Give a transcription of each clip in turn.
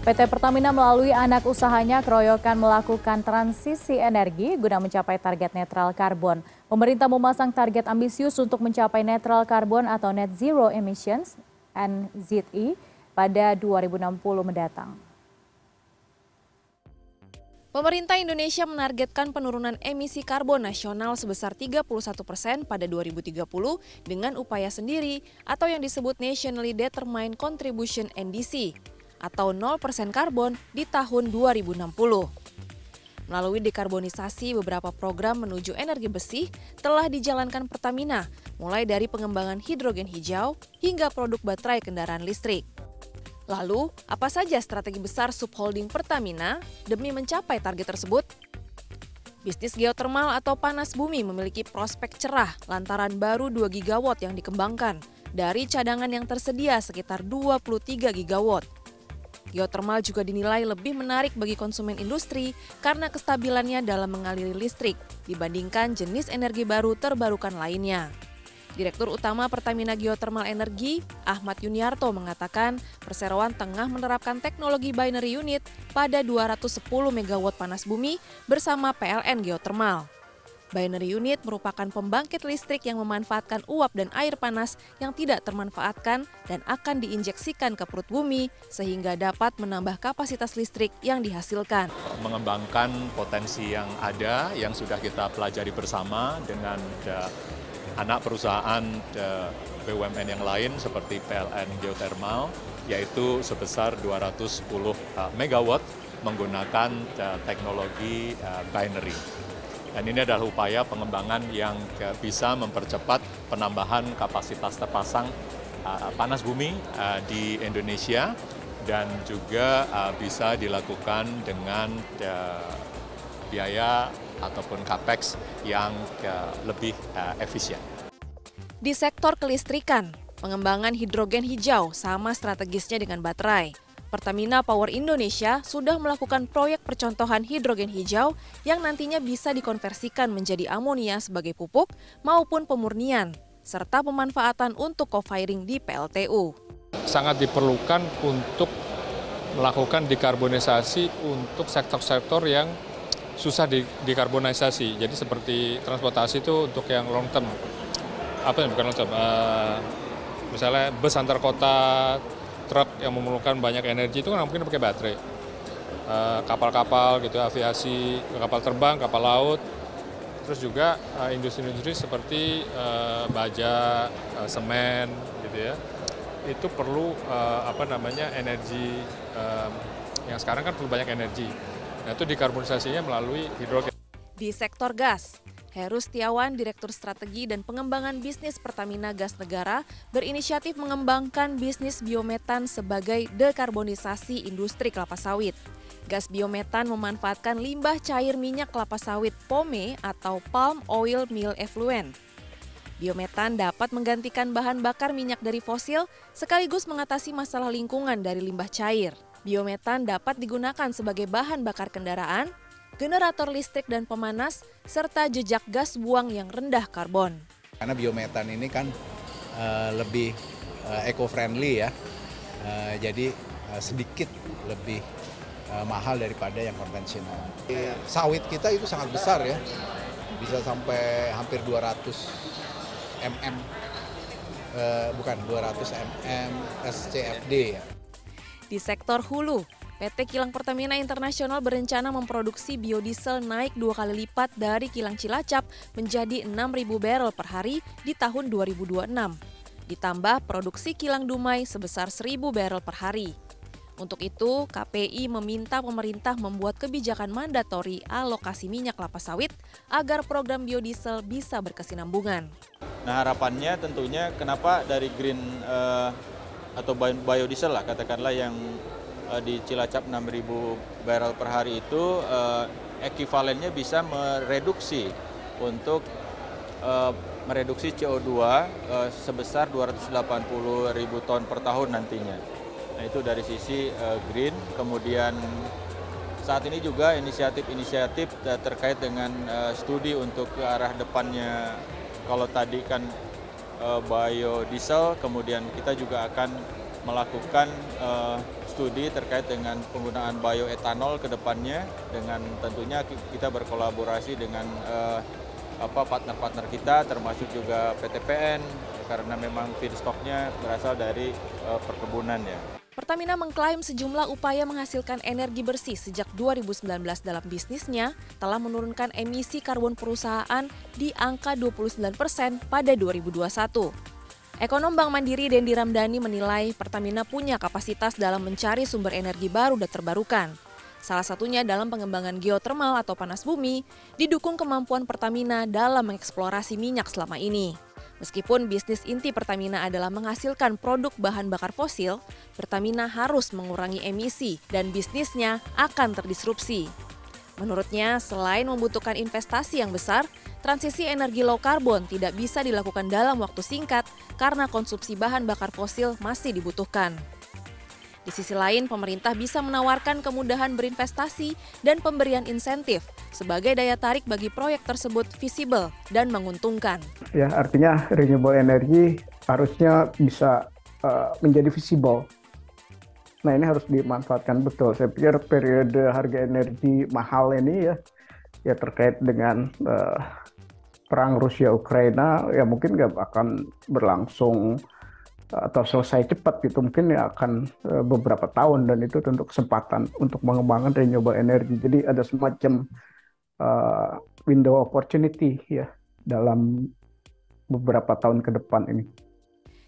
PT Pertamina melalui anak usahanya keroyokan melakukan transisi energi guna mencapai target netral karbon. Pemerintah memasang target ambisius untuk mencapai netral karbon atau net zero emissions NZE pada 2060 mendatang. Pemerintah Indonesia menargetkan penurunan emisi karbon nasional sebesar 31 persen pada 2030 dengan upaya sendiri atau yang disebut Nationally Determined Contribution NDC atau 0 persen karbon di tahun 2060. Melalui dekarbonisasi beberapa program menuju energi besi telah dijalankan Pertamina, mulai dari pengembangan hidrogen hijau hingga produk baterai kendaraan listrik. Lalu, apa saja strategi besar subholding Pertamina demi mencapai target tersebut? Bisnis geotermal atau panas bumi memiliki prospek cerah lantaran baru 2 gigawatt yang dikembangkan dari cadangan yang tersedia sekitar 23 gigawatt. Geotermal juga dinilai lebih menarik bagi konsumen industri karena kestabilannya dalam mengaliri listrik dibandingkan jenis energi baru terbarukan lainnya. Direktur Utama Pertamina Geothermal Energi, Ahmad Yuniarto mengatakan perseroan tengah menerapkan teknologi binary unit pada 210 MW panas bumi bersama PLN Geothermal. Binary unit merupakan pembangkit listrik yang memanfaatkan uap dan air panas yang tidak termanfaatkan dan akan diinjeksikan ke perut bumi sehingga dapat menambah kapasitas listrik yang dihasilkan. Mengembangkan potensi yang ada yang sudah kita pelajari bersama dengan anak perusahaan BUMN yang lain seperti PLN Geothermal, yaitu sebesar 210 uh, megawatt menggunakan teknologi binary. Dan ini adalah upaya pengembangan yang bisa mempercepat penambahan kapasitas terpasang panas bumi di Indonesia dan juga bisa dilakukan dengan biaya ataupun capex yang lebih uh, efisien. Di sektor kelistrikan, pengembangan hidrogen hijau sama strategisnya dengan baterai. Pertamina Power Indonesia sudah melakukan proyek percontohan hidrogen hijau yang nantinya bisa dikonversikan menjadi amonia sebagai pupuk maupun pemurnian, serta pemanfaatan untuk co-firing di PLTU. Sangat diperlukan untuk melakukan dekarbonisasi untuk sektor-sektor yang susah di, dikarbonisasi. Jadi seperti transportasi itu untuk yang long term. Apa yang bukan long term? Uh, misalnya bus antar kota, truk yang memerlukan banyak energi itu kan mungkin pakai baterai. Eh, kapal-kapal gitu, aviasi, kapal terbang, kapal laut, terus juga industri-industri uh, seperti uh, baja, semen, gitu ya, itu perlu apa namanya energi yang sekarang kan perlu banyak energi. Nah, itu dikarbonisasinya melalui hidrogen. Di sektor gas, Heru Setiawan, Direktur Strategi dan Pengembangan Bisnis Pertamina Gas Negara, berinisiatif mengembangkan bisnis biometan sebagai dekarbonisasi industri kelapa sawit. Gas biometan memanfaatkan limbah cair minyak kelapa sawit POME atau Palm Oil Mill Effluent. Biometan dapat menggantikan bahan bakar minyak dari fosil sekaligus mengatasi masalah lingkungan dari limbah cair. Biometan dapat digunakan sebagai bahan bakar kendaraan, generator listrik dan pemanas, serta jejak gas buang yang rendah karbon. Karena biometan ini kan uh, lebih uh, eco-friendly ya, uh, jadi uh, sedikit lebih uh, mahal daripada yang konvensional. Sawit kita itu sangat besar ya, bisa sampai hampir 200 mm, uh, bukan 200 mm SCFD ya. Di sektor hulu, PT Kilang Pertamina Internasional berencana memproduksi biodiesel naik dua kali lipat dari Kilang Cilacap menjadi 6.000 barrel per hari di tahun 2026. Ditambah produksi Kilang Dumai sebesar 1.000 barrel per hari. Untuk itu, KPI meminta pemerintah membuat kebijakan mandatori alokasi minyak kelapa sawit agar program biodiesel bisa berkesinambungan. Nah harapannya tentunya kenapa dari green uh, atau biodiesel lah katakanlah yang uh, di Cilacap 6.000 barrel per hari itu uh, ekivalennya bisa mereduksi untuk uh, mereduksi CO2 uh, sebesar 280 ribu ton per tahun nantinya. Nah itu dari sisi uh, green, kemudian saat ini juga inisiatif-inisiatif terkait dengan uh, studi untuk ke arah depannya kalau tadi kan uh, biodiesel, kemudian kita juga akan melakukan uh, studi terkait dengan penggunaan bioetanol ke depannya dengan tentunya kita berkolaborasi dengan uh, apa partner-partner kita termasuk juga PTPN karena memang feedstocknya berasal dari uh, perkebunan ya. Pertamina mengklaim sejumlah upaya menghasilkan energi bersih sejak 2019 dalam bisnisnya telah menurunkan emisi karbon perusahaan di angka 29 persen pada 2021. Ekonom Bank Mandiri Dendi Ramdhani menilai Pertamina punya kapasitas dalam mencari sumber energi baru dan terbarukan. Salah satunya dalam pengembangan geotermal atau panas bumi, didukung kemampuan Pertamina dalam mengeksplorasi minyak selama ini. Meskipun bisnis inti Pertamina adalah menghasilkan produk bahan bakar fosil, Pertamina harus mengurangi emisi dan bisnisnya akan terdisrupsi. Menurutnya, selain membutuhkan investasi yang besar, transisi energi low carbon tidak bisa dilakukan dalam waktu singkat karena konsumsi bahan bakar fosil masih dibutuhkan. Di sisi lain, pemerintah bisa menawarkan kemudahan berinvestasi dan pemberian insentif sebagai daya tarik bagi proyek tersebut visible dan menguntungkan. Ya, artinya renewable energy harusnya bisa uh, menjadi visible. Nah, ini harus dimanfaatkan betul. Saya pikir periode harga energi mahal ini ya ya terkait dengan uh, perang Rusia Ukraina ya mungkin nggak akan berlangsung atau selesai cepat gitu mungkin ya akan uh, beberapa tahun dan itu tentu kesempatan untuk mengembangkan renewable energy jadi ada semacam uh, window opportunity ya dalam beberapa tahun ke depan ini.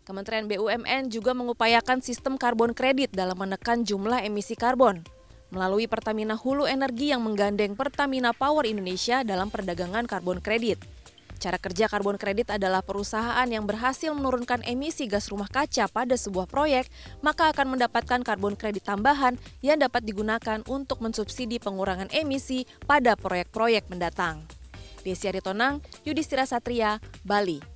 Kementerian BUMN juga mengupayakan sistem karbon kredit dalam menekan jumlah emisi karbon melalui Pertamina Hulu Energi yang menggandeng Pertamina Power Indonesia dalam perdagangan karbon kredit. Cara kerja karbon kredit adalah perusahaan yang berhasil menurunkan emisi gas rumah kaca pada sebuah proyek, maka akan mendapatkan karbon kredit tambahan yang dapat digunakan untuk mensubsidi pengurangan emisi pada proyek-proyek mendatang. Desi Aritonang, Yudhistira Satria, Bali.